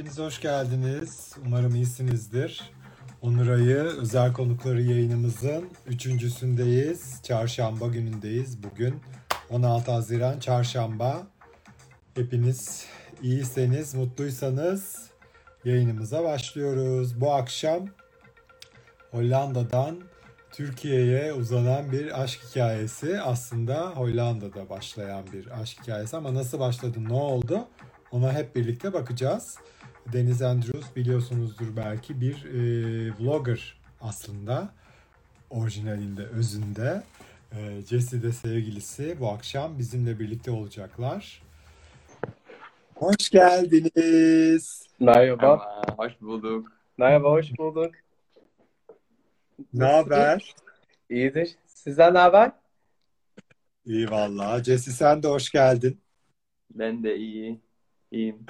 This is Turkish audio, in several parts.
hepiniz hoş geldiniz. Umarım iyisinizdir. Onur Ayı özel konukları yayınımızın üçüncüsündeyiz. Çarşamba günündeyiz bugün. 16 Haziran Çarşamba. Hepiniz iyiyseniz, mutluysanız yayınımıza başlıyoruz. Bu akşam Hollanda'dan Türkiye'ye uzanan bir aşk hikayesi. Aslında Hollanda'da başlayan bir aşk hikayesi ama nasıl başladı, ne oldu? Ona hep birlikte bakacağız. Deniz Andrews biliyorsunuzdur belki bir e, vlogger aslında. Orijinalinde, özünde. E, Jesse de sevgilisi bu akşam bizimle birlikte olacaklar. Hoş geldiniz. Merhaba. Merhaba, hoş bulduk. Merhaba, hoş bulduk. Ne haber? İyidir. Sizden ne haber? İyi vallahi. Jesse sen de hoş geldin. Ben de iyi, iyiyim.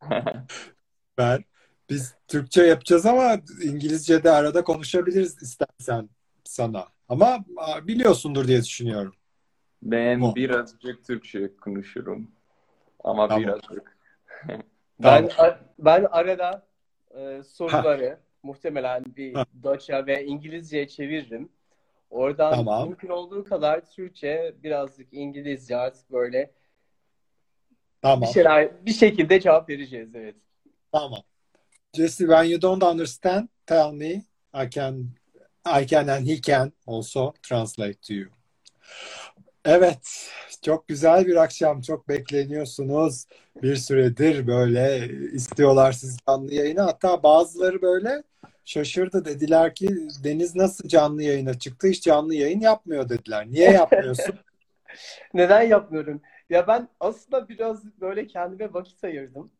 Ben biz Türkçe yapacağız ama İngilizce de arada konuşabiliriz istersen sana. Ama biliyorsundur diye düşünüyorum. Ben O. birazcık Türkçe konuşurum. Ama Tamam. birazcık. Ben ben arada e, soruları muhtemelen bir Ha. Deutsche ve İngilizceye çeviririm. Oradan Tamam. mümkün olduğu kadar Türkçe, birazcık İngilizce artık böyle bir Tamam. şeyler bir şekilde cevap vereceğiz evet. Tamam. Jesse, when you don't understand, tell me. I can, I can and he can also translate to you. Evet, çok güzel bir akşam. Çok bekleniyorsunuz. Bir süredir böyle istiyorlar siz canlı yayına. Hatta bazıları böyle şaşırdı. Dediler ki Deniz nasıl canlı yayına çıktı? Hiç canlı yayın yapmıyor dediler. Niye yapmıyorsun? Neden yapmıyorum? Ya ben aslında biraz böyle kendime vakit ayırdım.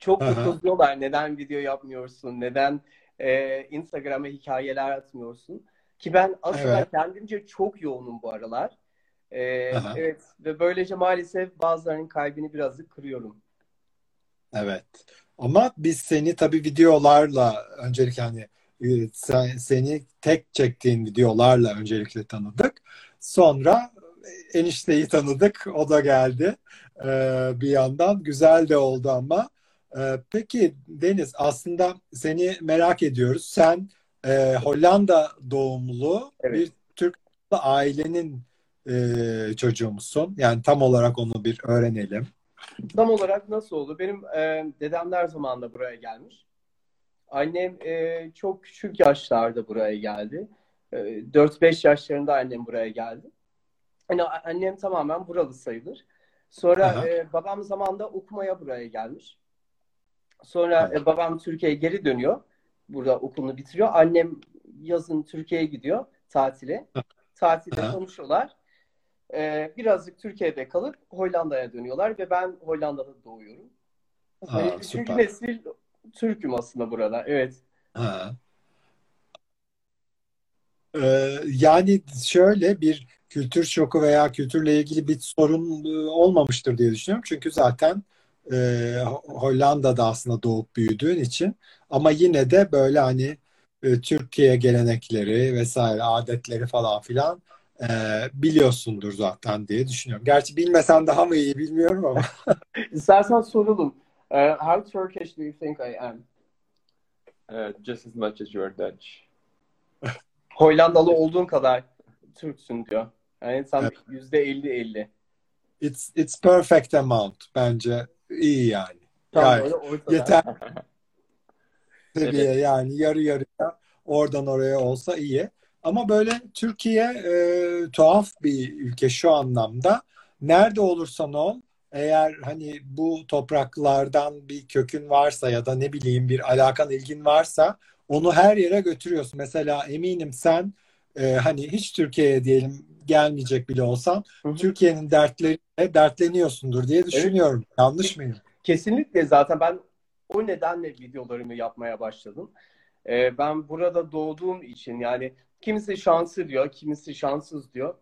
Çok Aha. Neden video yapmıyorsun? Neden e, Instagram'a hikayeler atmıyorsun? Ki ben aslında Evet. kendimce çok yoğunum bu aralar. E, Aha. evet ve böylece maalesef bazılarının kalbini birazcık kırıyorum. Evet. Ama biz seni tabii videolarla öncelikle hani e, sen, seni tek çektiğin videolarla öncelikle tanıdık. Sonra enişteyi tanıdık. O da geldi. Ee, bir yandan güzel de oldu ama. Ee, peki Deniz aslında seni merak ediyoruz. Sen e, Hollanda doğumlu Evet. bir Türk ailenin e, çocuğu musun? Yani tam olarak onu bir öğrenelim. Tam olarak nasıl oldu? Benim e, dedemler zamanında buraya gelmiş. Annem e, çok küçük yaşlarda buraya geldi. E, 4-5 yaşlarında annem buraya geldi. A- annem tamamen buralı sayılır. Sonra Aha. e, babam zamanında okumaya buraya gelmiş. Sonra e, babam Türkiye'ye geri dönüyor. Burada okulunu bitiriyor. Annem yazın Türkiye'ye gidiyor tatile. Tatilde konuşuyorlar. E, birazcık Türkiye'de kalıp Hollanda'ya dönüyorlar ve ben Hollanda'da doğuyorum. Aa, üçüncü süper. nesil Türk'üm aslında burada. Evet. Ha. Ee, yani şöyle bir kültür şoku veya kültürle ilgili bir sorun e, olmamıştır diye düşünüyorum. Çünkü zaten e, Ho- Hollanda'da aslında doğup büyüdüğün için ama yine de böyle hani e, Türkiye gelenekleri vesaire adetleri falan filan e, biliyorsundur zaten diye düşünüyorum. Gerçi bilmesen daha mı iyi bilmiyorum ama. İstersen soralım. Uh, how Turkish do you think I am? Uh, just as much as you're Dutch. Hollandalı olduğun kadar Türksün diyor. Yani sen yüzde elli elli. It's it's perfect amount bence iyi yani. Tam Yani yeter seviye Evet. yani yarı yarıya oradan oraya olsa iyi. Ama böyle Türkiye e, tuhaf bir ülke şu anlamda. Nerede olursan ol eğer hani bu topraklardan bir kökün varsa ya da ne bileyim bir alakan ilgin varsa onu her yere götürüyorsun. Mesela eminim sen e, hani hiç Türkiye'ye diyelim gelmeyecek bile olsan. Türkiye'nin dertleriyle dertleniyorsundur diye düşünüyorum. Yanlış mıyım? Kesinlikle zaten ben o nedenle videolarımı yapmaya başladım. Ee, ben burada doğduğum için yani kimisi şanslı diyor, kimisi şanssız diyor.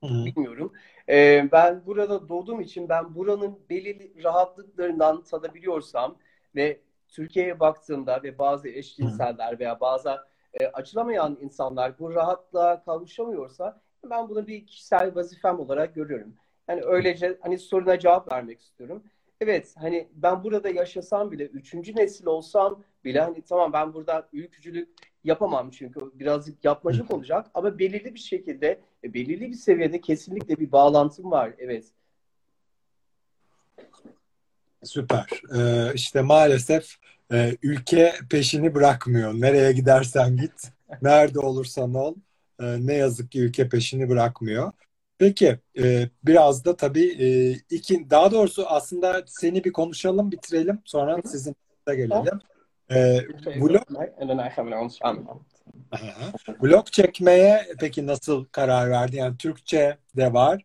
Hı hı. bilmiyorum. Ee, ben burada doğduğum için ben buranın belirli rahatlıklarından tadabiliyorsam ve Türkiye'ye baktığımda ve bazı eşcinseller veya bazı e, açılamayan insanlar bu rahatlığa kavuşamıyorsa ben bunu bir kişisel vazifem olarak görüyorum. Yani öylece hani soruna cevap vermek istiyorum. evet hani ben burada yaşasam bile üçüncü nesil olsam bile hani tamam ben burada ülkücülük yapamam çünkü birazcık yapmacık olacak ama belirli bir şekilde e, belirli bir seviyede kesinlikle bir bağlantım var. Evet. Süper. Ee, işte maalesef e, ülke peşini bırakmıyor. Nereye gidersen git, nerede olursan ol, e, ne yazık ki ülke peşini bırakmıyor. Peki, e, biraz da tabii e, iki, daha doğrusu aslında seni bir konuşalım, bitirelim. Sonra sizin de gelelim. E, channel. Aha. vlog çekmeye peki nasıl karar verdin? Yani Türkçe de var,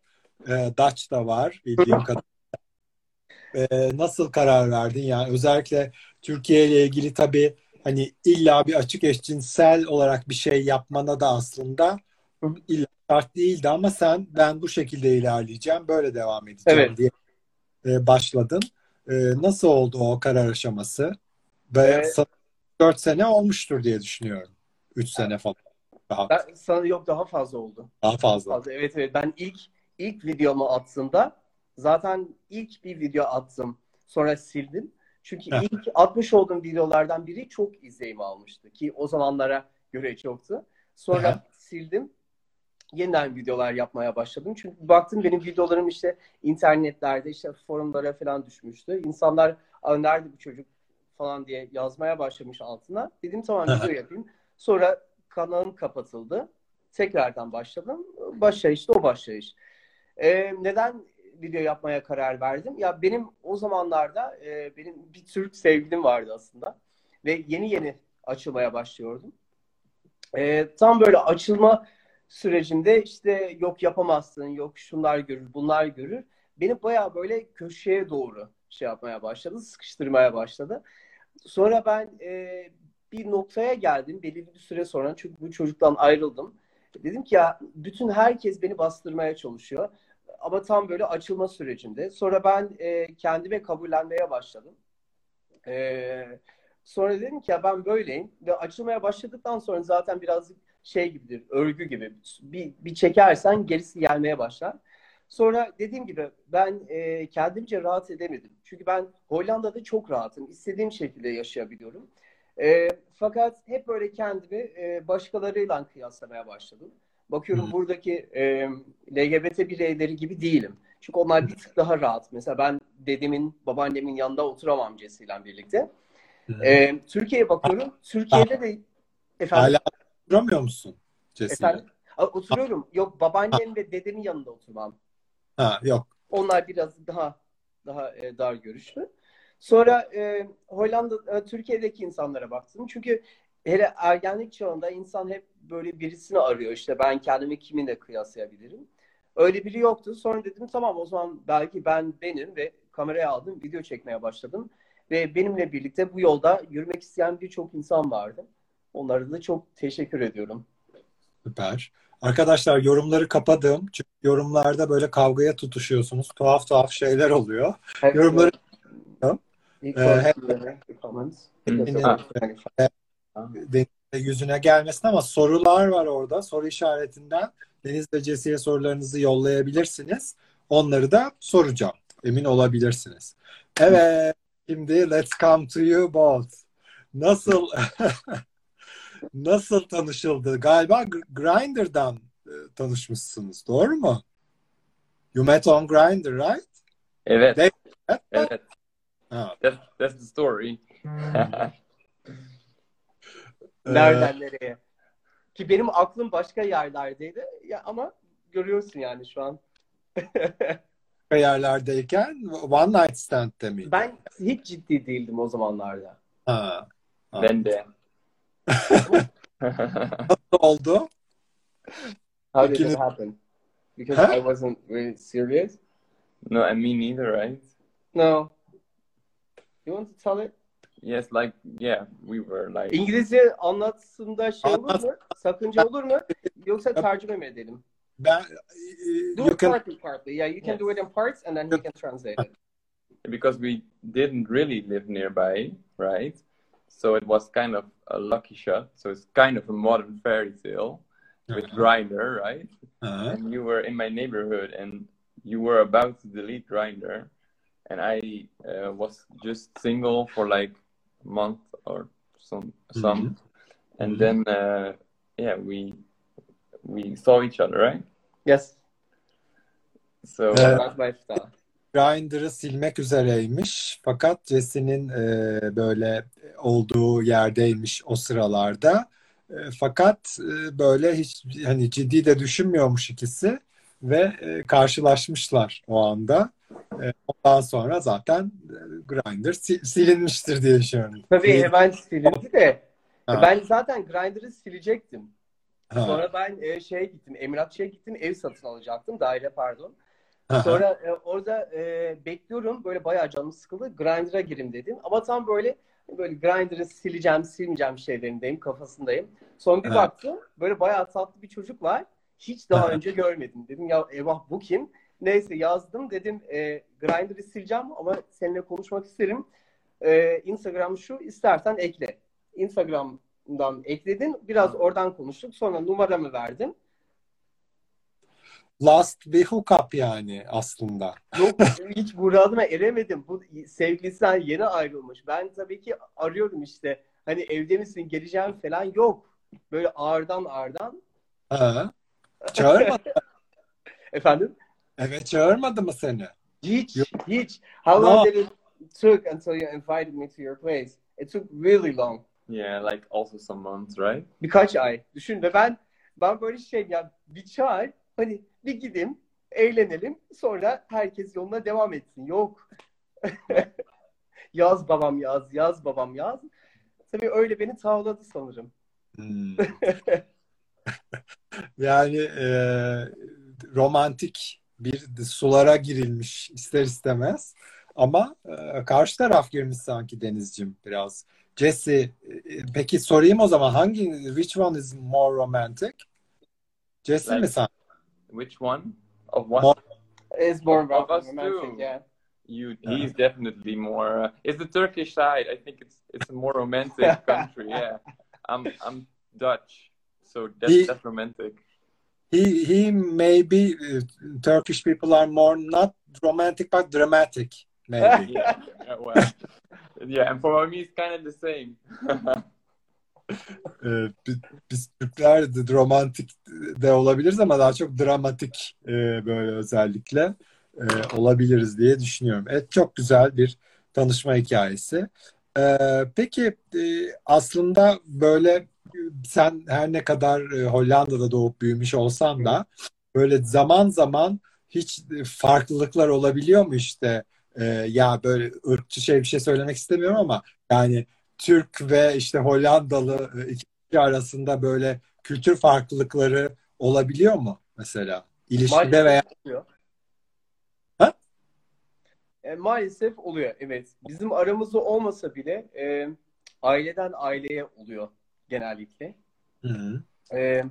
e, Dutch da var bildiğim kadarıyla. E, nasıl karar verdin? Yani özellikle Türkiye ile ilgili tabii hani illa bir açık eşcinsel olarak bir şey yapmana da aslında illa şart değildi ama sen ben bu şekilde ilerleyeceğim, böyle devam edeceğim Evet. diye e, başladın. E, nasıl oldu o karar aşaması? Ve Evet. 4 sene olmuştur diye düşünüyorum. 3 sene falan. Daha, Ben, sana yok daha fazla oldu. daha fazla. Fazla. Evet evet ben ilk ilk videomu attığımda zaten ilk bir video attım. Sonra sildim. Çünkü Heh. ilk atmış olduğum videolardan biri çok izleyim almıştı ki o zamanlara göre çoktu. Sonra Aha. sildim. Yeniden videolar yapmaya başladım. Çünkü baktım benim videolarım işte internetlerde işte forumlara falan düşmüştü. İnsanlar "Aa, nerede bu çocuk falan diye yazmaya başlamış altına. Dedim tamam Aha. video yapayım. Sonra kanalım kapatıldı. Tekrardan başladım. Başlayış da o başlayış. Ee, neden video yapmaya karar verdim? Ya benim o zamanlarda e, benim bir Türk sevgilim vardı aslında. Ve yeni yeni açılmaya başlıyordum. Ee, tam böyle açılma sürecinde işte yok yapamazsın, yok şunlar görür, bunlar görür. Beni bayağı böyle köşeye doğru şey yapmaya başladı, sıkıştırmaya başladı. Sonra ben e, bir noktaya geldim belirli bir süre sonra çünkü bu çocuktan ayrıldım. Dedim ki ya bütün herkes beni bastırmaya çalışıyor. Ama tam böyle açılma sürecinde. Sonra ben e, kendime kabullenmeye başladım. E, sonra dedim ki ya ben böyleyim. Ve açılmaya başladıktan sonra zaten birazcık şey gibidir, örgü gibi. Bir, bir çekersen gerisi gelmeye başlar. Sonra dediğim gibi ben e, kendimce rahat edemedim. Çünkü ben Hollanda'da çok rahatım. İstediğim şekilde yaşayabiliyorum. E, fakat hep böyle kendimi e, başkalarıyla kıyaslamaya başladım. Bakıyorum Hı. buradaki e, LGBT bireyleri gibi değilim. Çünkü onlar bir tık daha rahat. Mesela ben dedemin, babaannemin yanında oturamam Jesse'yle birlikte. E, Türkiye'ye bakıyorum. Türkiye'de de efendim, Hala duramıyor musun A- oturuyorum. Yok babaannem ve dedemin yanında oturmam. Ha, yok. Onlar biraz daha daha e, dar görüşlü. Sonra e, Hollanda, e, Türkiye'deki insanlara baktım. Çünkü hele ergenlik çağında insan hep böyle birisini arıyor. İşte ben kendimi kiminle kıyaslayabilirim. Öyle biri yoktu. Sonra dedim tamam o zaman belki ben benim ve kameraya aldım, video çekmeye başladım. Ve benimle birlikte bu yolda yürümek isteyen birçok insan vardı. Onlara da çok teşekkür ediyorum. Süper. Arkadaşlar yorumları kapadım. Çünkü yorumlarda böyle kavgaya tutuşuyorsunuz. Tuhaf tuhaf şeyler oluyor. Yorumları İlk Ee, Deniz'e yüzüne gelmesin ama sorular var orada. Soru işaretinden Deniz ve Jesse'ye sorularınızı yollayabilirsiniz. Onları da soracağım. Emin olabilirsiniz. Evet. Şimdi let's come to you both. Nasıl nasıl tanışıldı? Galiba Gr- Grindr'dan e, tanışmışsınız. Doğru mu? You met on Grindr, right? Evet. Evet. Evet. Ha. That's, that's the story. Ee, Nereden nereye? Ki benim aklım başka yerlerdeydi. Ya ama görüyorsun yani şu an. yerlerdeyken one night stand'de miydi? Ben hiç ciddi değildim o zamanlarda. Ha. ha. ben de. Nasıl oldu? How did it happen? Because Huh? I wasn't really serious. no, and me neither, right? No. You want to tell it? Yes, like, yeah, we were like, İngilizce anlatısında şey olur Anlat. mu? Sakınca olur mu? Yoksa tercüme mi edelim? Ben Do you it can partly partly. Yeah, you can do it in parts and then he can translate it. because we didn't really live nearby, right? So it was kind of a lucky shot. So it's kind of a modern fairy tale with Grinder, right? Ha. And you were in my neighborhood and you were about to delete Grinder. and I uh, was just single for like a month or some some, Mhm. and Mhm. then uh, yeah, we we saw each other, right? Yes. So uh, That's my style. Grindr'ı silmek üzereymiş. Fakat Jesse'nin e, böyle olduğu yerdeymiş o sıralarda. E, fakat e, böyle hiç hani ciddi de düşünmüyormuş ikisi ve e, karşılaşmışlar o anda. E, ondan sonra zaten Grindr sil- silinmiştir diye düşünüyorum. Tabii hemen silindi de. Ha. Ben zaten Grindr'ı silecektim. Ha, Sonra ben e, şeye gittim, emlakçıya gittim, ev satın alacaktım, daire pardon. ha, Sonra e, orada e, bekliyorum, böyle bayağı canım sıkıldı, Grindr'a girim dedim. Ama tam böyle böyle Grindr'ı sileceğim, silmeyeceğim şeylerindeyim, kafasındayım. Sonra bir Ha. baktım, böyle bayağı tatlı bir çocuk var. Hiç daha Ha. önce görmedim. Dedim ya eyvah bu kim? Neyse yazdım, dedim e, Grindr'ı sileceğim ama seninle konuşmak isterim. E, Instagram şu, istersen ekle. Instagram'dan ekledin, biraz oradan konuştuk. Sonra numaramı verdim. Last bir hookup yani aslında. Yok hiç muradıma eremedim. Bu sevgilisinden yeni ayrılmış. Ben tabii ki arıyorum işte. Hani evde misin geleceğim falan yok. Böyle ağırdan ağırdan. Ha. Çağırmadı. Efendim? Evet çağırmadı mı seni? Hiç, Yok. hiç. How No. long did it took until you invited me to your place? It took really long. yeah, like also some months, right? Birkaç ay. Düşün ve ben ben böyle şey ya bir çağır hani bir gidin eğlenelim sonra herkes yoluna devam etsin. Yok. yaz babam yaz, yaz babam yaz. Tabii öyle beni tavladı sanırım. Hmm. Yani e, romantik bir sulara girilmiş ister istemez. Ama e, karşı taraf girmiş sanki Denizcim biraz. Jesse, e, peki sorayım o zaman hangi, which one is more romantic? Jesse mi Like- sen? Which one? Of what? More- It's more Of about us romantic, too. yeah. You, he's definitely more. Uh, it's the Turkish side. I think it's it's a more romantic country. Yeah, I'm I'm Dutch, so that's He- that's romantic. He, he maybe uh, Turkish people are more not romantic but dramatic maybe. Yeah, yeah, well, yeah, and for me it's kind of the same. Ee, bi- biz Türkler de romantik de olabiliriz ama daha çok dramatik e, böyle özellikle e, olabiliriz diye düşünüyorum. Evet çok güzel bir tanışma hikayesi. Ee, peki e, aslında böyle sen her ne kadar e, Hollanda'da doğup büyümüş olsan da böyle zaman zaman hiç e, farklılıklar olabiliyor mu işte E, ya böyle ırkçı şey bir şey söylemek istemiyorum ama yani Türk ve işte Hollandalı iki arasında böyle kültür farklılıkları olabiliyor mu mesela? İlişkide Maalesef veya oluyor. Ha? E, maalesef oluyor, evet. Bizim aramızda olmasa bile e, aileden aileye oluyor genellikle. Hı hı. E,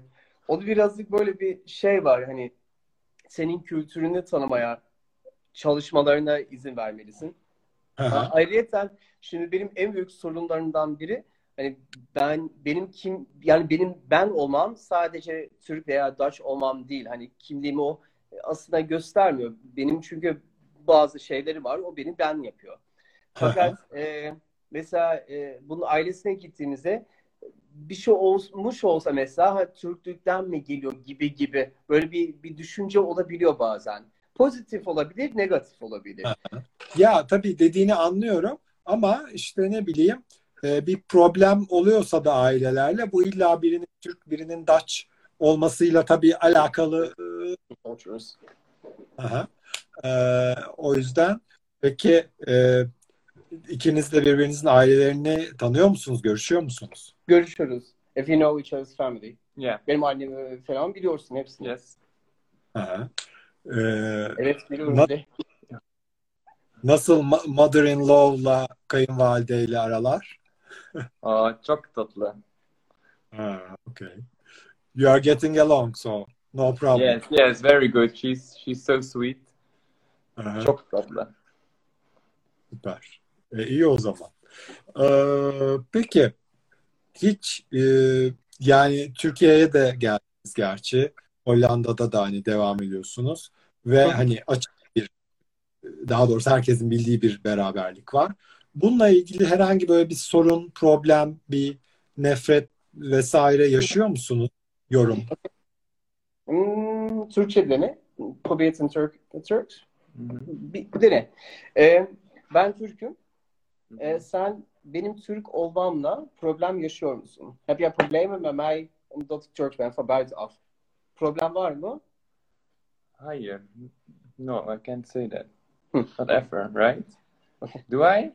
o da birazcık böyle bir şey var hani senin kültürünü tanımaya çalışmalarına izin vermelisin. Hı hı. A- Ayrıyeten şimdi benim en büyük sorunlarımdan biri hani ben benim kim yani benim ben olmam sadece Türk veya Dutch olmam değil. Hani kimliğimi o aslında göstermiyor. Benim çünkü bazı şeyleri var. O benim ben yapıyor. Fakat e, mesela e, bunun ailesine gittiğimizde bir şey olmuş olsa mesela ha, Türklükten mi geliyor gibi gibi böyle bir bir düşünce olabiliyor bazen. Pozitif olabilir, negatif olabilir. Ya tabii dediğini anlıyorum ama işte ne bileyim e, bir problem oluyorsa da ailelerle bu illa birinin Türk birinin Dutch olmasıyla tabii alakalı aha. E, o yüzden peki e, ikiniz de birbirinizin ailelerini tanıyor musunuz? Görüşüyor musunuz? Görüşürüz. If you know each other's family. Yeah. Benim annemi falan biliyorsun hepsini. Yes. Aha. E, Evet biliyorum. Na- de. nasıl ma- mother-in-law'la kayınvalideyle aralar? Uh, çok tatlı. Ha, okay. You are getting along so no problem. Yes, yes, very good. She's she's so sweet. Aha. Çok tatlı. Süper. E, iyi o zaman. Ee, peki hiç e, yani Türkiye'ye de geldiniz gerçi. Hollanda'da da hani devam ediyorsunuz ve Hı. hani açık bir daha doğrusu herkesin bildiği bir beraberlik var. Bununla ilgili herhangi böyle bir sorun, problem, bir nefret vesaire yaşıyor musunuz? Yorum. Hmm, Türkçe dene. Probiert in Turk, Turks. Mhm. Bir bir dene. Ee, ben Türk'üm. Ee, sen benim Türk olmamla problem yaşıyor musun? Heb jij problemen met mij omdat ik Turks ben van buitenaf? Problem var mı? Hayır. No, I can't say that. Not ever, right? Do I?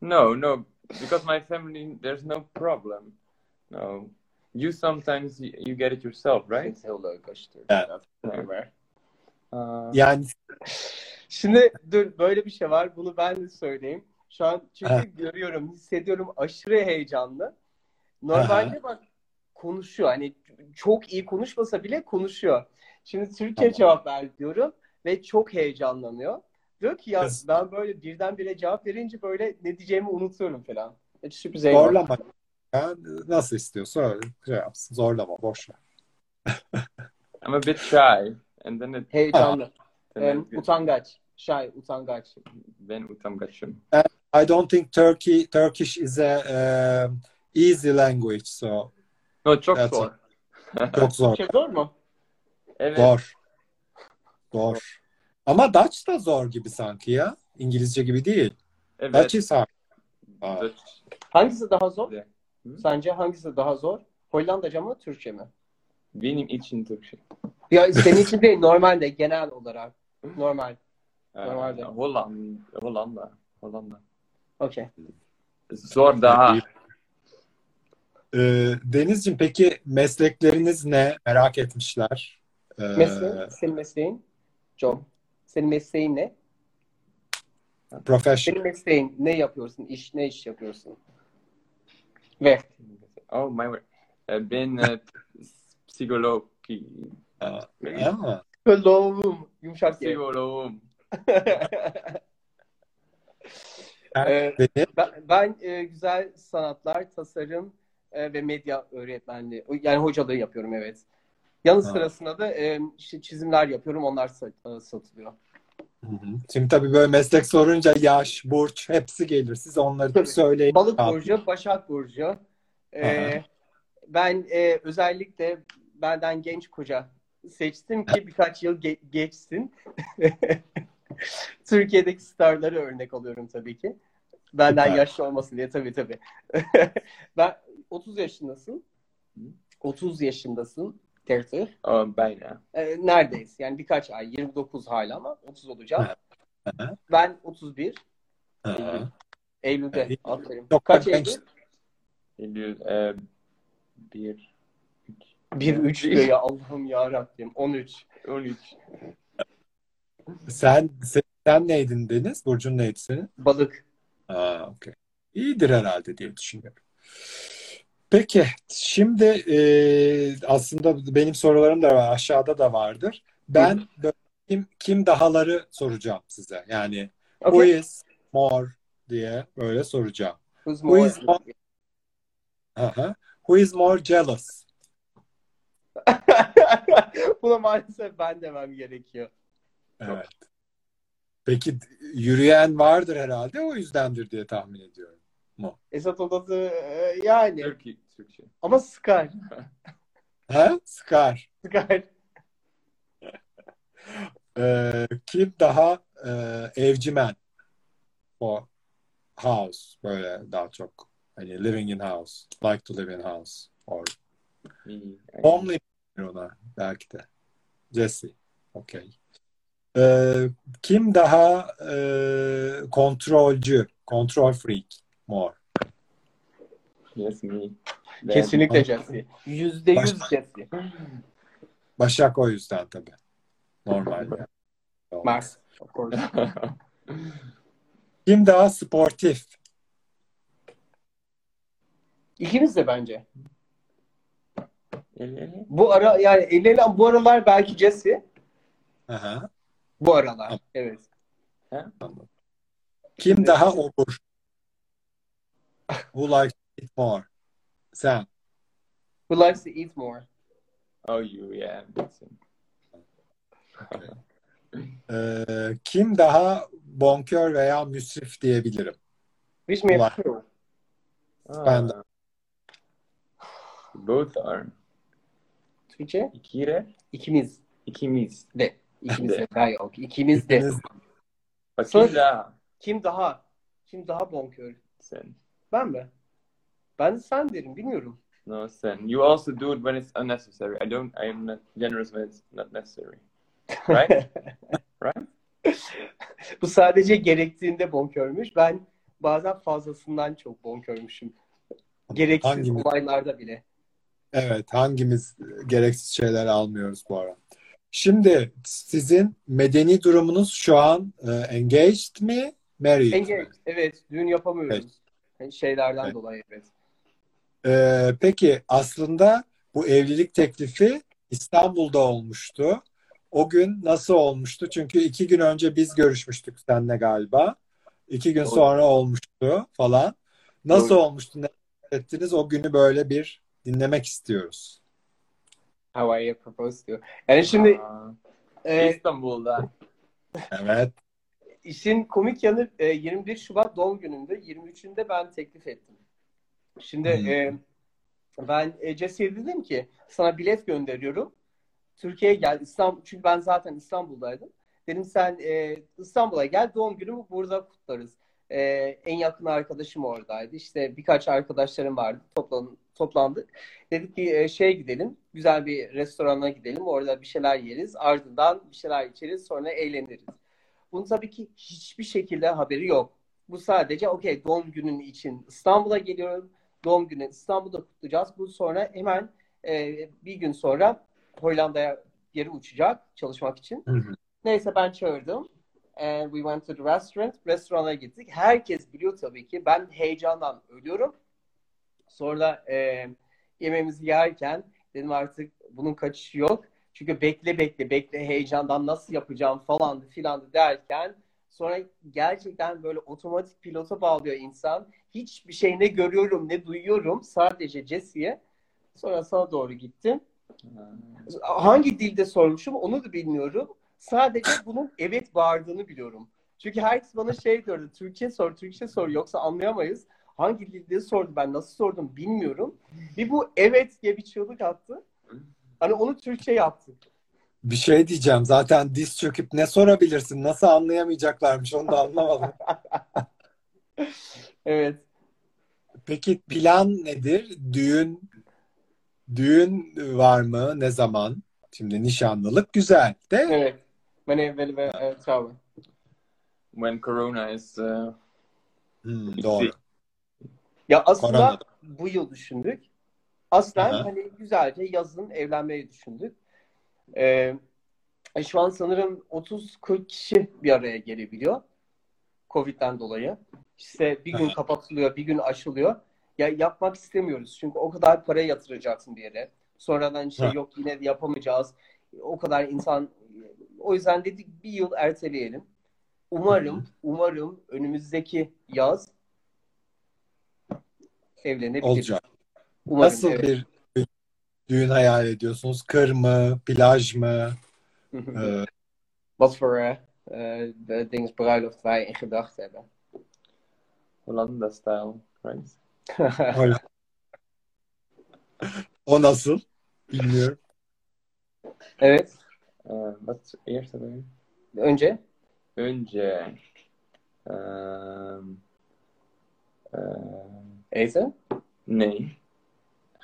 No, no, because my family, there's no problem. No. You sometimes you, get it yourself, right? Heel leuk als je Evet. bent. Yani Şimdi dur böyle bir şey var. Bunu ben de söyleyeyim. Şu an çünkü Ha. görüyorum, hissediyorum aşırı heyecanlı. Normalde bak konuşuyor. Hani çok iyi konuşmasa bile konuşuyor. Şimdi Türkçe Tamam. cevap ver diyorum ve çok heyecanlanıyor. Diyor ki ya Kız- ben böyle birdenbire cevap verince böyle ne diyeceğimi unutuyorum falan. Hiç sürpriz eyvallah. zorlama. Yani nasıl istiyorsa öyle şey yapsın. Zorlama, boş ver. I'm a bit shy, and then it, Heyecanlı. then Em, it- utangaç. Shy, utangaç. ben utangaçım. I don't think Turkey Turkish is a um, easy language, so No, çok That's zor. çok zor. Şey zor mu? evet. Zor. Zor. Ama Dutch da zor gibi sanki ya. İngilizce gibi değil. Evet. Dutch is hard. Hangisi daha zor? Evet. Hı? Sence hangisi daha zor? Hollandaca mı, Türkçe mi? Benim için Türkçe. Ya senin için değil, normalde, genel olarak. Normal. Normalde. Hollanda. Hollanda. Hollanda. Okey. Zor daha. Ee, Denizciğim peki meslekleriniz ne? Merak etmişler. Ee, Mesleğin, senin mesleğin? John. Senin mesleğin ne? profession. Senin mesleğin ne yapıyorsun? İş, ne iş yapıyorsun? Ve Oh my word. Ee, Ben e, psikolog. Psikoloğum. Yumuşak. Psikoloğum. Ee, ben, ben e, güzel sanatlar, tasarım e, ve medya öğretmenliği, yani hocalığı yapıyorum evet. Yanı Ha. sırasında da e, işte çizimler yapıyorum, onlar e, satılıyor. Şimdi tabii böyle meslek sorunca yaş, burç hepsi gelir. Siz onları Tabii. söyleyin. Balık burcu, Başak burcu. Ee, ben e, özellikle benden genç koca seçtim ki birkaç yıl ge- geçsin. Türkiye'deki starları örnek alıyorum tabii ki. Benden Süper. yaşlı olmasın diye tabii tabii. ben 30 yaşındasın. Hı. 30 yaşındasın. Tertih. Oh, bijna. Ee, neredeyiz? Yani birkaç ay. 29 hala ama 30 olacağım. Ben 31. Aha. Eylül'de. Aferin. Çok Kaç. Eylül? Eylül e, bir, üç, 1-3 diyor ya Allah'ım ya Rabbim. 13. 13. Sen, sen, sen neydin Deniz? Burcun neydi senin? Balık. Aa, okey. İyidir herhalde diye düşünüyorum. Peki, şimdi e, aslında benim sorularım da var, aşağıda da vardır. Ben böyle kim, kim dahaları soracağım size. Yani who Okay. is more diye böyle soracağım. Who's Who is more- Aha. Who is more jealous? Buna maalesef ben demem gerekiyor. Evet. Peki yürüyen vardır herhalde o yüzdendir diye tahmin ediyorum. Esat odası e, yani. Türkiye, Türkçe. Ama Scar. Ha? Scar. Scar. Ee, kim daha e, evcimen? O house böyle daha çok hani living in house, like to live in house or homely denir ona belki de. Jesse. Okay. Ee, kim daha e, kontrolcü, control freak more? Yes, me. Kesinlikle Jesse. Yüzde yüz Başka- Jesse. Başak o yüzden tabii. Normal yani. Max. Of course. Kim daha sportif? İkimiz de bence. El ele. Bu ara yani eliyle bu aralar belki Jesse. Aha. Bu aralar. Evet. Kim daha obur? Who likes to eat more? Sen. Who likes to eat more? Oh, you, yeah. Him. Ee, kim daha bonkör veya müsrif diyebilirim? Which me Ulan. true. Ben de. Both are. Türkçe? İkire, İkimiz ikimiz. de. İkimiz de. De. Hayır, yok. İkimiz de. Bakayım daha. Kim daha? Kim daha bonkör? Sen. Ben mi? Ben sen derim. Bilmiyorum. No, sen. You also do it when it's unnecessary. I don't. I am not generous when it's not necessary. Right? right? Bu sadece gerektiğinde bonkörmüş. Ben bazen fazlasından çok bonkörmüşüm. Gereksiz Hangimiz? olaylarda bile. Evet, hangimiz gereksiz şeyler almıyoruz bu ara? Şimdi sizin medeni durumunuz şu an e, engaged mi, married mi? Engage. Evet. Düğün yapamıyoruz. Evet. Yani şeylerden Evet. dolayı evet. Ee, peki aslında bu evlilik teklifi İstanbul'da olmuştu. O gün nasıl olmuştu? Çünkü iki gün önce biz görüşmüştük seninle galiba. İki gün Doğru. sonra olmuştu falan. Nasıl Doğru. olmuştu? Ne ettiniz? O günü böyle bir dinlemek istiyoruz. How I propose to. Yani şimdi Aa, e, İstanbul'da. Evet. işin komik yanı e, 21 Şubat doğum gününde 23'ünde ben teklif ettim. Şimdi Hmm. e, ben e, Jesse'ye dedim ki sana bilet gönderiyorum. Türkiye'ye gel İstanbul çünkü ben zaten İstanbul'daydım. Dedim sen e, İstanbul'a gel doğum günümü burada kutlarız. E, en yakın arkadaşım oradaydı. İşte birkaç arkadaşlarım vardı. Toplan, toplandık. Dedik ki e, şey gidelim. Güzel bir restorana gidelim. Orada bir şeyler yeriz. Ardından bir şeyler içeriz. Sonra eğleniriz. Bunun tabii ki hiçbir şekilde haberi yok. Bu sadece okey doğum günün için İstanbul'a geliyorum. Doğum günü İstanbul'da kutlayacağız. Bu sonra hemen e, bir gün sonra Hollanda'ya geri uçacak çalışmak için. Hı hı. Neyse ben çağırdım. And we went to the restaurant. Restorana gittik. Herkes biliyor tabii ki. Ben heyecandan ölüyorum. Sonra e, yemeğimizi yerken dedim artık bunun kaçışı yok. Çünkü bekle bekle bekle heyecandan nasıl yapacağım falandı filandı derken sonra gerçekten böyle otomatik pilota bağlıyor insan. Hiçbir şey ne görüyorum ne duyuyorum. Sadece Jesse'ye. Sonra sana doğru gittim. Hangi dilde sormuşum onu da bilmiyorum. Sadece bunun evet bağırdığını biliyorum. Çünkü herkes bana şey diyordu. Türkçe sor, Türkçe sor yoksa anlayamayız. Hangi dilde sordu ben nasıl sordum bilmiyorum. Bir bu evet diye bir çığlık attı. Hani onu Türkçe yaptık. Bir şey diyeceğim. Zaten diz çöküp ne sorabilirsin? Nasıl anlayamayacaklarmış onu da anlamadım. Evet. Peki plan nedir? Düğün düğün var mı? Ne zaman? Şimdi nişanlılık güzel de Evet. Ve e, tabii. When Corona is uh, Hmm, doğru. Ya aslında Korona. bu yıl düşündük. Aslen Aha. hani güzelce yazın evlenmeyi düşündük. Ee, e, şu an sanırım 30-40 kişi bir araya gelebiliyor. Covid'den dolayı. İşte bir gün Aha. kapatılıyor, bir gün aşılıyor. Ya yapmak istemiyoruz. Çünkü o kadar para yatıracaksın bir yere. Sonradan şey Ha. yok yine yapamayacağız. O kadar insan. O yüzden dedik bir yıl erteleyelim. Umarım, umarım önümüzdeki yaz evlenebiliriz. olacak. Umarım, Nasıl evet. bir düğün hayal ediyorsunuz? Kır mı? Plaj mı? Ee, Wat voor eh, eh, de dings bruiloft wij in gedachten hebben. Hollanda style, right? O nasıl? Bilmiyorum. evet. Uh, wat eerst alweer? Önce Önce um, uh, Eze. nee,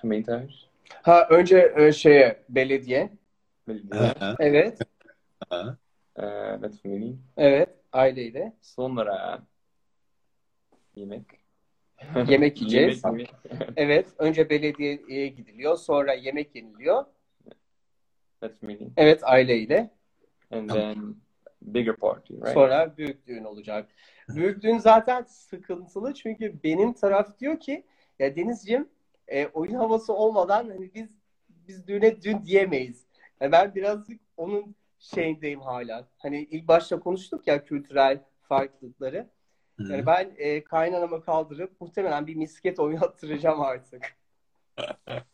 gemeentehuis. Ha önce e, şeye belediye. Belediye. Evet. ha. Uh, met familie. Evet. Aileyle. Sonra yemek. Yemek yiyeceğiz. Yemek, yemek. Evet. Önce belediyeye gidiliyor. Sonra yemek yeniliyor. met familie. Evet aileyle. And then bigger party, right? Sonra büyük düğün olacak. Büyük düğün zaten sıkıntılı çünkü benim taraf diyor ki ya Denizciğim e, oyun havası olmadan hani biz biz düğüne dün diyemeyiz. Yani ben birazcık onun şeyindeyim hala. Hani ilk başta konuştuk ya kültürel farklılıkları. Hı. Yani ben e, kaynanamı kaldırıp muhtemelen bir misket oynattıracağım artık.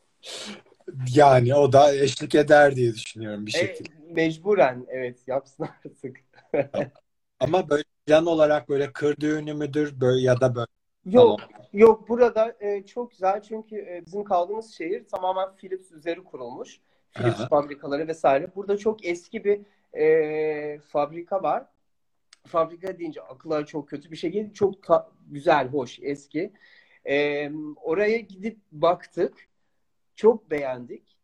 Yani o da eşlik eder diye düşünüyorum bir E, şekilde. mecburen evet yapsın artık. Ama böyle plan olarak böyle kır düğünü müdür böyle ya da böyle Yok, salon? yok burada e, çok güzel çünkü e, bizim kaldığımız şehir tamamen Philips üzeri kurulmuş. Philips Aha. fabrikaları vesaire. Burada çok eski bir e, fabrika var. Fabrika deyince akıllara çok kötü bir şey geliyor. Çok ta- güzel, hoş, eski. E, oraya gidip baktık. Çok beğendik.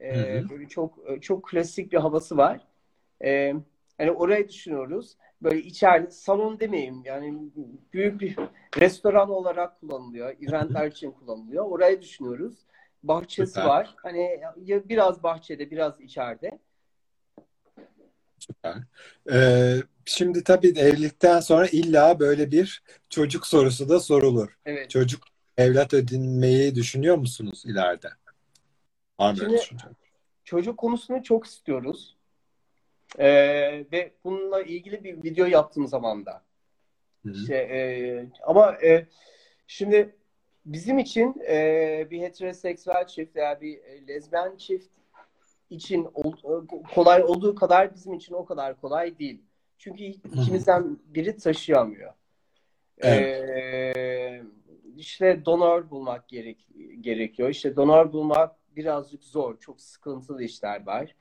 E, Hı hı. böyle çok çok klasik bir havası var. E, yani orayı düşünüyoruz. Böyle içeride salon demeyeyim yani büyük bir restoran olarak kullanılıyor. Eventler için kullanılıyor. Orayı düşünüyoruz. Bahçesi Süper. var. Hani ya biraz bahçede biraz içeride. Süper. Ee, şimdi tabii evlilikten sonra illa böyle bir çocuk sorusu da sorulur. Evet. Çocuk evlat edinmeyi düşünüyor musunuz ileride? Var mı Şimdi-? Çocuk konusunu çok istiyoruz. Ee, ve bununla ilgili bir video yaptığım zaman da. İşte, e, ama e, şimdi bizim için e, bir heteroseksüel çift veya bir e, lezbiyen çift için ol- kolay olduğu kadar bizim için o kadar kolay değil. Çünkü ikimizden biri taşıyamıyor. Ee, işte donör bulmak gerek, gerekiyor. İşte donör bulmak birazcık zor. Çok sıkıntılı işler var.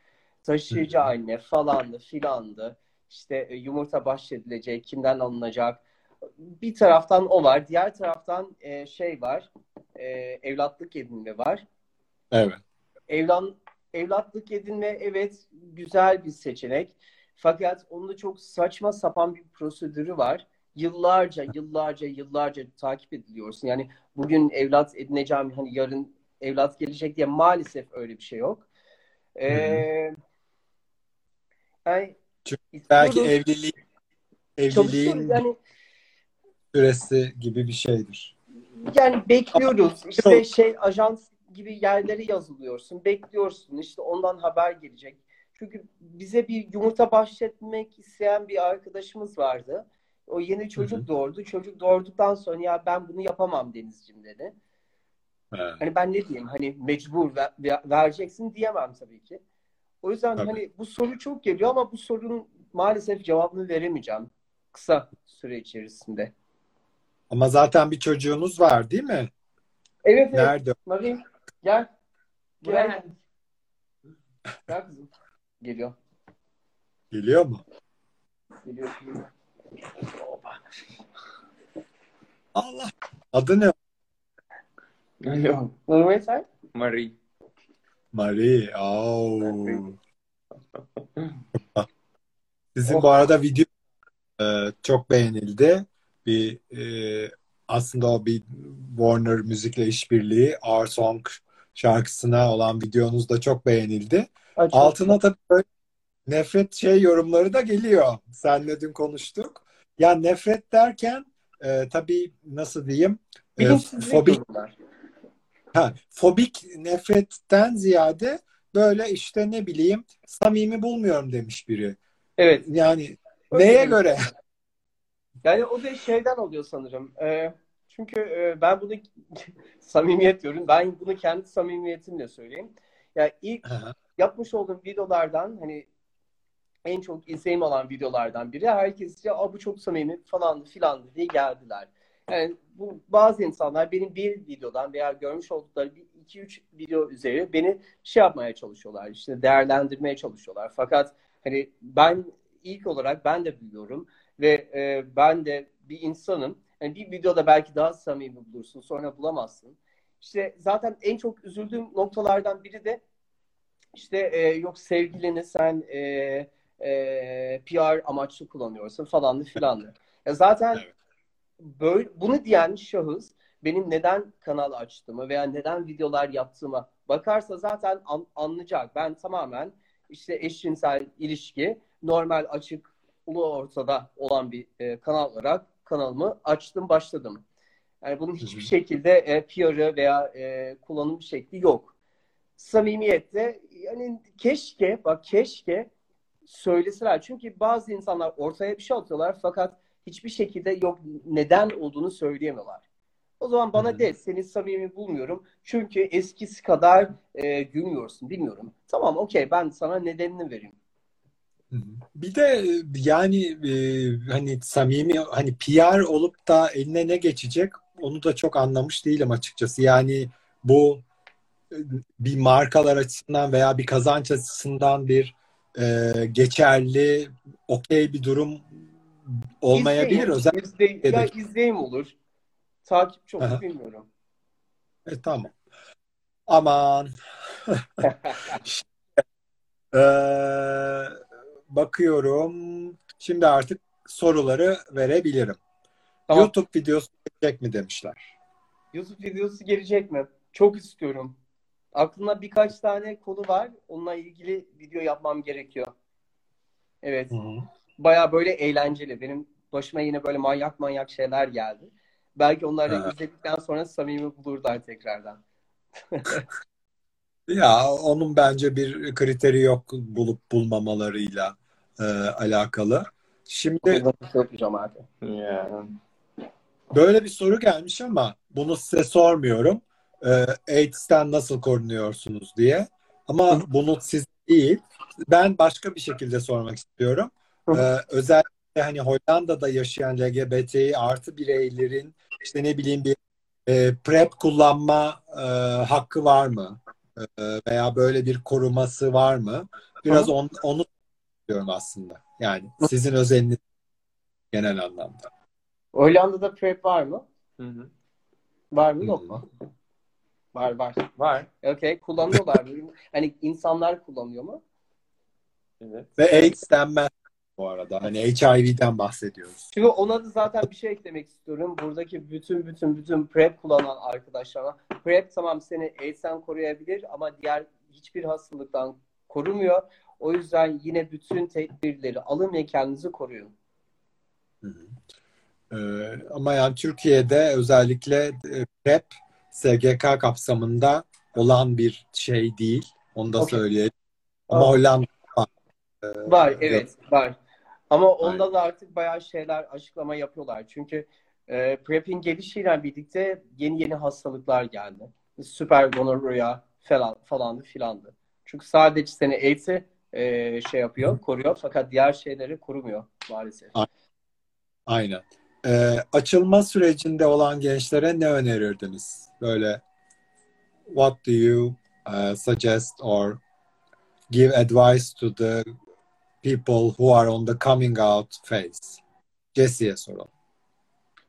Taşıyıcı anne falandı filandı. İşte e, yumurta bahşedilecek, kimden alınacak. Bir taraftan o var. Diğer taraftan e, şey var. e, evlatlık edinme var. Evet. Evlan, evlatlık edinme evet güzel bir seçenek. Fakat onun da çok saçma sapan bir prosedürü var. Yıllarca, yıllarca, yıllarca takip ediliyorsun. Yani bugün evlat edineceğim, hani yarın evlat gelecek diye maalesef öyle bir şey yok. Ee, yani Çünkü Belki istiyoruz, evliliğin Yani süresi gibi bir şeydir. Yani bekliyoruz. İşte şey ajans gibi yerlere yazılıyorsun. Bekliyorsun. İşte ondan haber gelecek. Çünkü bize bir yumurta bahşetmek isteyen bir arkadaşımız vardı. O yeni çocuk Hı hı. doğurdu. Çocuk doğurduktan sonra ya ben bunu yapamam Denizciğim dedi. Evet. Hani ben ne diyeyim? Hani mecbur ver- vereceksin diyemem tabii ki. O yüzden Tabii. hani bu soru çok geliyor ama bu sorunun maalesef cevabını veremeyeceğim kısa süre içerisinde. Ama zaten bir çocuğunuz var değil mi? Evet evet. Nerede? Marie gel. Gel. Gel kızım. Geliyor. Geliyor mu? Geliyor. geliyor. Allah. Adı ne? Hello, Normal sen? Marie. Marie. Oo. Sizin Oh. bu arada video e, çok beğenildi. Bir e, aslında o bir Warner Müzik'le işbirliği Our Song şarkısına olan videonuz da çok beğenildi. Ay, çok- Altına tabii böyle nefret şey yorumları da geliyor. Senle dün konuştuk. Ya nefret derken e, tabii nasıl diyeyim? E, fobik yorumlar. Ha, fobik nefretten ziyade böyle işte ne bileyim samimi bulmuyorum demiş biri. Evet. Yani Öyle neye demiş. göre? Yani o da şeyden oluyor sanırım. Ee, çünkü e, ben bunu samimiyet diyorum. Ben bunu kendi samimiyetimle söyleyeyim. Ya ilk Aha, yapmış olduğum videolardan hani en çok izleyim olan videolardan biri. Herkes ya "Aa, bu çok samimi falandı filandı diye geldiler. Yani bu bazı insanlar benim bir videodan veya görmüş oldukları bir iki üç video üzeri beni şey yapmaya çalışıyorlar. işte değerlendirmeye çalışıyorlar. Fakat hani ben ilk olarak ben de biliyorum ve e, ben de bir insanım. Yani bir videoda belki daha samimi bulursun, sonra bulamazsın. İşte zaten en çok üzüldüğüm noktalardan biri de işte e, yok sevgilini sen e, e, PR amaçlı kullanıyorsun falanlı filanlı. Ya zaten Evet. Böyle bunu diyen şahıs benim neden kanal açtığımı veya neden videolar yaptığıma bakarsa zaten an- anlayacak. Ben tamamen işte eşcinsel ilişki normal açık ulu ortada olan bir e, kanal olarak kanalımı açtım başladım. Yani bunun hiçbir şekilde e, PR'ı veya e, kullanım şekli yok samimiyette yani keşke bak keşke söyleseler. Çünkü bazı insanlar ortaya bir şey atıyorlar fakat hiçbir şekilde yok neden olduğunu söyleyemiyorlar. O zaman bana hı. de seni samimi bulmuyorum. Çünkü eskisi kadar e, gülmüyorsun bilmiyorum. Tamam okey ben sana nedenini vereyim. Bir de yani e, hani samimi hani PR olup da eline ne geçecek onu da çok anlamış değilim açıkçası. Yani bu e, bir markalar açısından veya bir kazanç açısından bir e, geçerli, okey bir durum olmayabilir. İzleyim, Özellikle izleyim, ya izleyim olur. Takipçi olur Aha. bilmiyorum. E, tamam. Aman. Ee, bakıyorum. Şimdi artık soruları verebilirim. Tamam. YouTube videosu gelecek mi demişler. YouTube videosu gelecek mi? Çok istiyorum. Aklımda birkaç tane konu var. Onunla ilgili video yapmam gerekiyor. Evet. Baya böyle eğlenceli. Benim başıma yine böyle manyak manyak şeyler geldi. Belki onları Ha. izledikten sonra samimi bulurlar tekrardan. Ya onun bence bir kriteri yok bulup bulmamalarıyla e, alakalı. Şimdi yapacağım abi. Yeah. böyle bir soru gelmiş ama bunu size sormuyorum. E, AIDS'ten nasıl korunuyorsunuz diye. Ama bunu siz değil. Ben başka bir şekilde sormak istiyorum. E, özellikle hani Hollanda'da yaşayan LGBTİ artı bireylerin işte ne bileyim bir e, PrEP kullanma e, hakkı var mı? E, veya böyle bir koruması var mı? Biraz on, onu diyorum aslında. Yani sizin özeliniz genel anlamda. Hollanda'da PrEP var mı? Mhm. Var mı yok mu? Var var. Var. Okey. Kullanıyorlar mı? Hani insanlar kullanıyor mu? Evet. Ve AIDS denmez bu arada. Hani HIV'den bahsediyoruz. Çünkü ona da zaten bir şey eklemek istiyorum. Buradaki bütün bütün bütün PrEP kullanan arkadaşlarına. PrEP tamam seni AIDS'ten koruyabilir ama diğer hiçbir hastalıktan korumuyor. O yüzden yine bütün tedbirleri alın ve kendinizi koruyun. Hı hı. Ee, ama yani Türkiye'de özellikle e, PrEP SGK kapsamında olan bir şey değil. Onu da Okey. söyleyelim. Ama. Hollanda Var evet var. Ama onda da artık bayağı şeyler açıklama yapıyorlar. Çünkü e, PrEP'in gelişiyle birlikte yeni yeni hastalıklar geldi. Süper gonorrhea falan falandı filandı. Çünkü sadece seni AIDS'i e, şey yapıyor, koruyor fakat diğer şeyleri korumuyor maalesef. aynen. Ee, açılma sürecinde olan gençlere ne önerirdiniz? Böyle what do you uh, suggest or give advice to the people who are on the coming out phase? Jesse'ye soralım.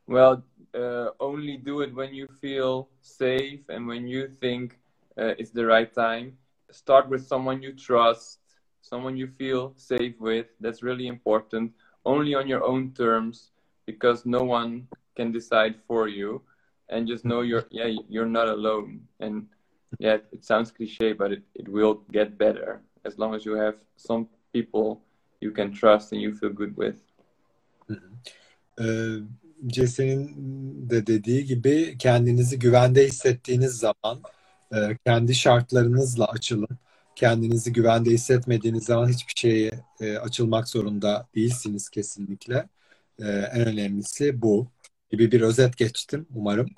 Well, uh, only do it when you feel safe and when you think uh, it's the right time. Start with someone you trust, someone you feel safe with. That's really important. Only on your own terms, because no one can decide for you. And just know you're yeah you're not alone. And yeah, it sounds cliche, but it, it will get better as long as you have some people you can trust and you feel good with. Ee, de dediği gibi kendinizi güvende hissettiğiniz zaman e, kendi şartlarınızla açılın. Kendinizi güvende hissetmediğiniz zaman hiçbir şeye e, açılmak zorunda değilsiniz kesinlikle. E, en önemlisi bu gibi bir özet geçtim umarım.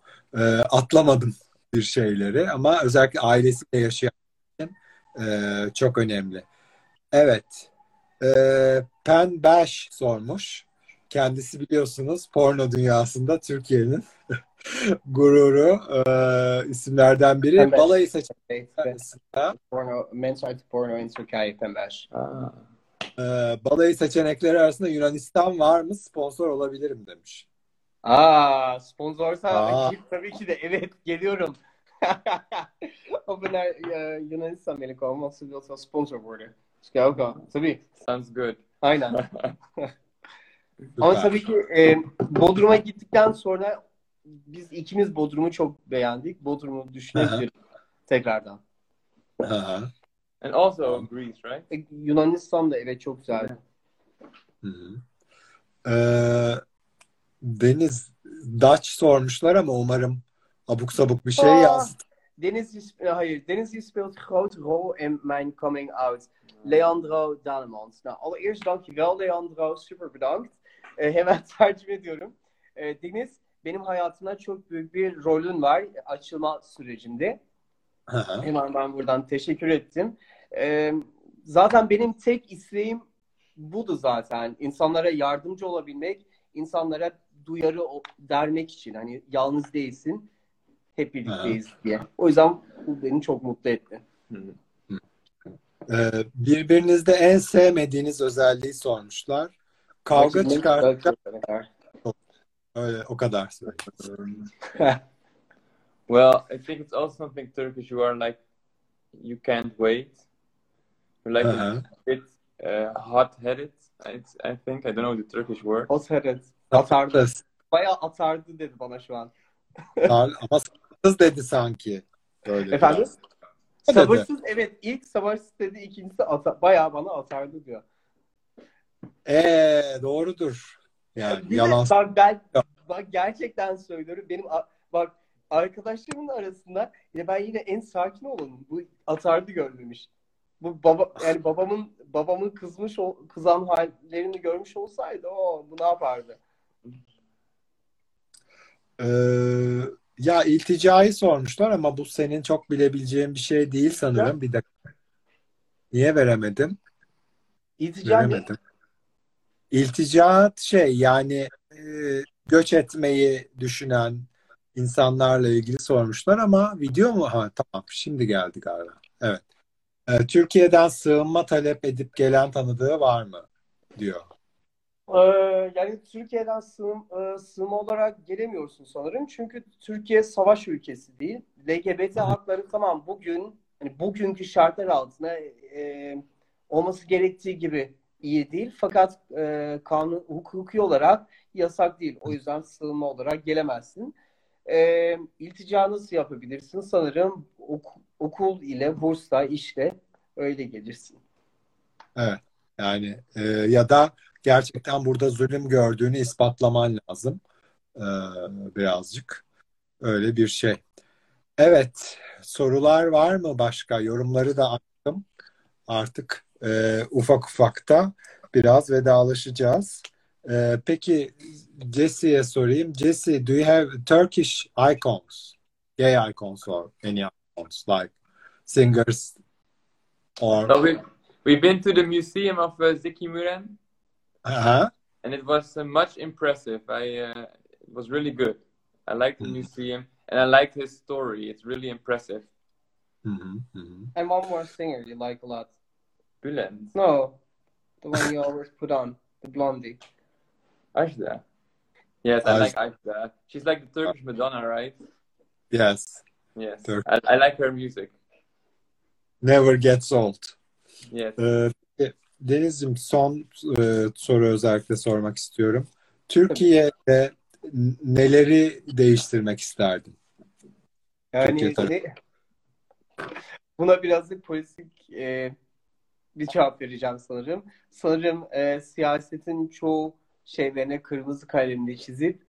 Atlamadım bir şeyleri ama özellikle ailesiyle yaşayan için çok önemli. Evet. E, Pen Bash sormuş. Kendisi biliyorsunuz porno dünyasında Türkiye'nin gururu e, isimlerden biri. Pembe. Balayı seçen porno, men's right porno in Turkey, Pembeş. E, balayı seçenekleri arasında Yunanistan var mı? Sponsor olabilirim demiş. Aa, sponsorsa Aa. tabii ki de evet geliyorum. Of we naar eh, Yunanistan willen komen, want ze wil wel sponsor worden. Al. Tabii. Sounds good. Aynen. Ama tabii ki e, Bodrum'a gittikten sonra biz ikimiz Bodrum'u çok beğendik. Bodrum'u düşünebiliriz tekrardan. Aha. And also Greece, right? E, Yunanistan da evet çok güzel. Hı hı. Ee, Deniz Dutch sormuşlar ama umarım abuk sabuk bir şey Aa. Yansıt. Deniz, is- eh, hayır, Deniz die speelt een grote rol in mijn coming out. Leandro Danemans. Nou, allereerst dankjewel Leandro, super bedankt. Eh, hemen tercüme ediyorum. Eh, Deniz, benim hayatımda çok büyük bir rolün var açılma sürecinde. Aha. Hemen ben buradan teşekkür ettim. Ee, zaten benim tek isteğim budu zaten. İnsanlara yardımcı olabilmek, insanlara duyarı vermek için. Hani yalnız değilsin, hep birlikteyiz diye. O yüzden bu beni çok mutlu etti. Ee, birbirinizde en sevmediğiniz özelliği sormuşlar. Kavga çıkartacak öyle o kadar. Well, I think it's also something Turkish. You are like, you can't wait. You're like hı. a bit uh, hot-headed. It's, I think I don't know the Turkish word. Atardı. Atardı. Bayağı atardı dedi bana şu an. Ama sabırsız dedi sanki. Böyle Efendim? biraz. Sabırsız evet ilk sabırsız dedi ikincisi ata, bayağı bana atardı diyor. Ee, doğrudur. Yani Bir de yalan bak ben bak gerçekten söylüyorum. Benim bak arkadaşlarımın arasında ya ben yine en sakin olanım. Bu atardı görmemiş. Bu baba yani babamın babamın kızmış ol- kızan hallerini görmüş olsaydı o bu ne yapardı? Ee, ya ilticayı sormuşlar ama bu senin çok bilebileceğin bir şey değil sanırım. Bir dakika. Niye veremedim? İltica ne? Veremedim. İltica şey yani e, göç etmeyi düşünen insanlarla ilgili sormuşlar ama video mu? Ha tamam şimdi geldi galiba. Evet. Ee, Türkiye'den sığınma talep edip gelen tanıdığı var mı? diyor. Ee, yani Türkiye'den sığım, e, sığınma olarak gelemiyorsun sanırım. Çünkü Türkiye savaş ülkesi değil. LGBT hakları tamam bugün hani bugünkü şartlar altında e, olması gerektiği gibi iyi değil. Fakat e, kanun hukuki olarak yasak değil. O yüzden sığınma olarak gelemezsin. E, iltica nasıl yapabilirsin? Sanırım ok- okul ile, bursla, işle öyle gelirsin. Evet. Yani e, ya da gerçekten burada zulüm gördüğünü ispatlaman lazım. Ee, birazcık. Öyle bir şey. Evet. Sorular var mı başka? Yorumları da açtım. Artık e, ufak ufak da biraz vedalaşacağız. E, peki Jesse'ye sorayım. Jesse, do you have Turkish icons? Gay icons or any icons like singers or So we we've been to the museum of uh, Zeki Müren, Aha. and it was uh, much impressive. I uh, it was really good. I liked the Mhm. museum, and I liked his story. It's really impressive. Hı hı, hı hı. And one more singer you like a lot. Bülent. No, the one you always put on, the blondie. Ajda. Yes, I Ajda. like Ajda. She's like the Turkish Madonna, right? Yes. Yes. Turk- I, I like her music. Never gets old. Yes. Ee, peki, Deniz'ciğim son e, soru özellikle sormak istiyorum. Türkiye'de neleri değiştirmek isterdin? Yani ne- buna birazcık politik e, bir cevap vereceğim sanırım. Sanırım e, siyasetin çoğu şeylerine kırmızı kalemle çizip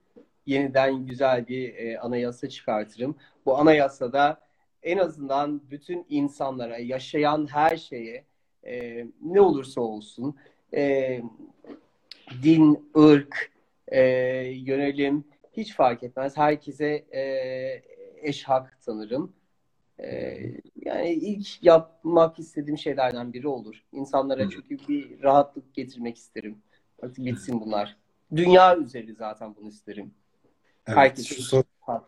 yeniden güzel bir e, anayasa çıkartırım. Bu anayasada en azından bütün insanlara, yaşayan her şeye e, ne olursa olsun e, din, ırk, e, yönelim hiç fark etmez. Herkese e, eş hak tanırım. E, yani ilk yapmak istediğim şeylerden biri olur. İnsanlara çünkü bir rahatlık getirmek isterim. Artık bitsin bunlar. Dünya üzeri zaten bunu isterim. Evet, Herkese şu hak.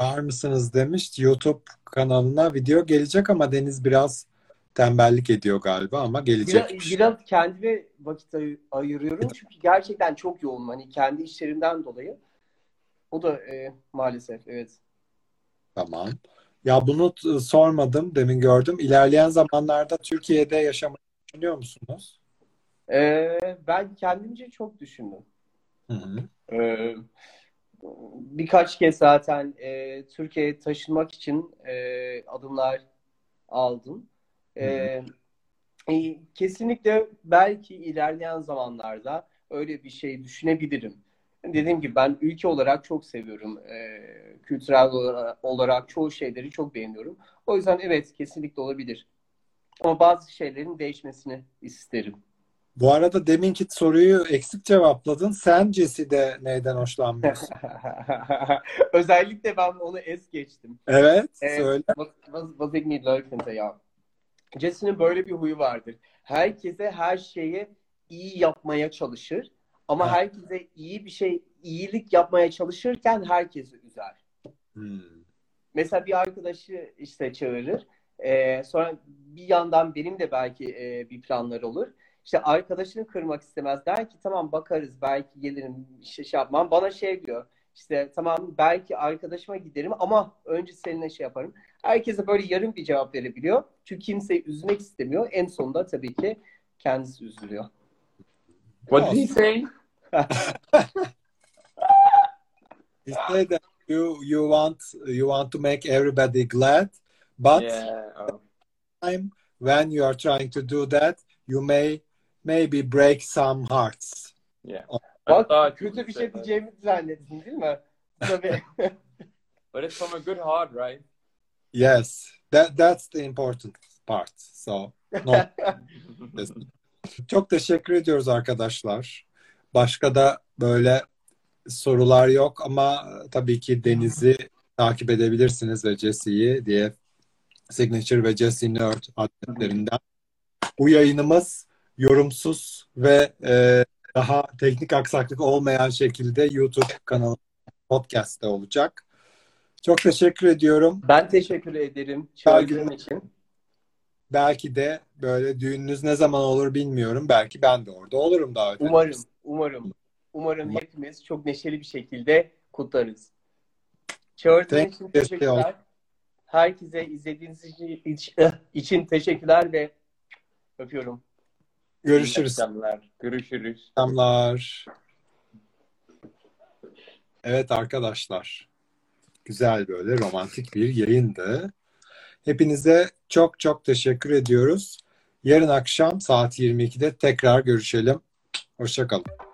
var mısınız demiş. YouTube kanalına video gelecek ama Deniz biraz tembellik ediyor galiba ama Biraz, gelecekmiş. biraz kendime vakit ay- ayırıyorum çünkü gerçekten çok yoğunum. Hani kendi işlerimden dolayı. O da e, maalesef evet. Tamam. Ya bunu t- sormadım, demin gördüm. İlerleyen zamanlarda Türkiye'de yaşamayı düşünüyor musunuz? E, ben kendimce çok düşündüm. Hı hı. Ee, birkaç kez zaten e, Türkiye'ye taşınmak için e, adımlar aldım. Ee, e, kesinlikle belki ilerleyen zamanlarda öyle bir şey düşünebilirim. Dediğim gibi ben ülke olarak çok seviyorum. Ee, kültürel olarak, çoğu şeyleri çok beğeniyorum. O yüzden evet kesinlikle olabilir. Ama bazı şeylerin değişmesini isterim. Bu arada deminki soruyu eksik cevapladın. Sen Jesse'de neyden hoşlanmıyorsun? Özellikle ben onu es geçtim. Evet, Evet. söyle. Was, was, was ich nicht leugnen, ja. Jesse'nin böyle bir huyu vardır. Herkese her şeyi iyi yapmaya çalışır. Ama Ha. herkese iyi bir şey, iyilik yapmaya çalışırken herkesi üzer. Hmm. Mesela bir arkadaşı işte çağırır. Ee, sonra bir yandan benim de belki e, bir planlar olur. İşte arkadaşını kırmak istemez. Der ki tamam bakarız belki gelirim şey, şey yapmam. Bana şey diyor işte tamam belki arkadaşıma giderim ama önce seninle şey yaparım. Herkese böyle yarım bir cevap verebiliyor. Çünkü kimseyi üzmek istemiyor. En sonunda tabii ki kendisi üzülüyor. What did he say? You say that you you want you want to make everybody glad, but yeah. Oh. time when you are trying to do that, you may maybe break some hearts. Yeah. Bak thought you kötü bir şey diyeceğimi zannettin değil mi? Tabii. But it's from a good heart, right? Yes, that that's the important part. So no. Çok teşekkür ediyoruz arkadaşlar. Başka da böyle sorular yok ama tabii ki Deniz'i takip edebilirsiniz ve Jesse'yi diye Signature ve Jesse Nerd adreslerinden. Bu yayınımız yorumsuz ve e, daha teknik aksaklık olmayan şekilde YouTube kanalı podcast'te olacak. Çok teşekkür ediyorum. Ben teşekkür ederim çağırdığın için. Belki de böyle düğününüz ne zaman olur bilmiyorum. Belki ben de orada olurum davet Umarım, ederiz. umarım. Umarım hepimiz çok neşeli bir şekilde kutlarız. Çağırdığın için teşekkürler. Herkese izlediğiniz için, için teşekkürler ve öpüyorum. Görüşürüz. İyi akşamlar. Görüşürüz. Selamlar. Evet arkadaşlar. Güzel böyle romantik bir yayındı. Hepinize çok çok teşekkür ediyoruz. Yarın akşam saat 22'de tekrar görüşelim. Hoşçakalın.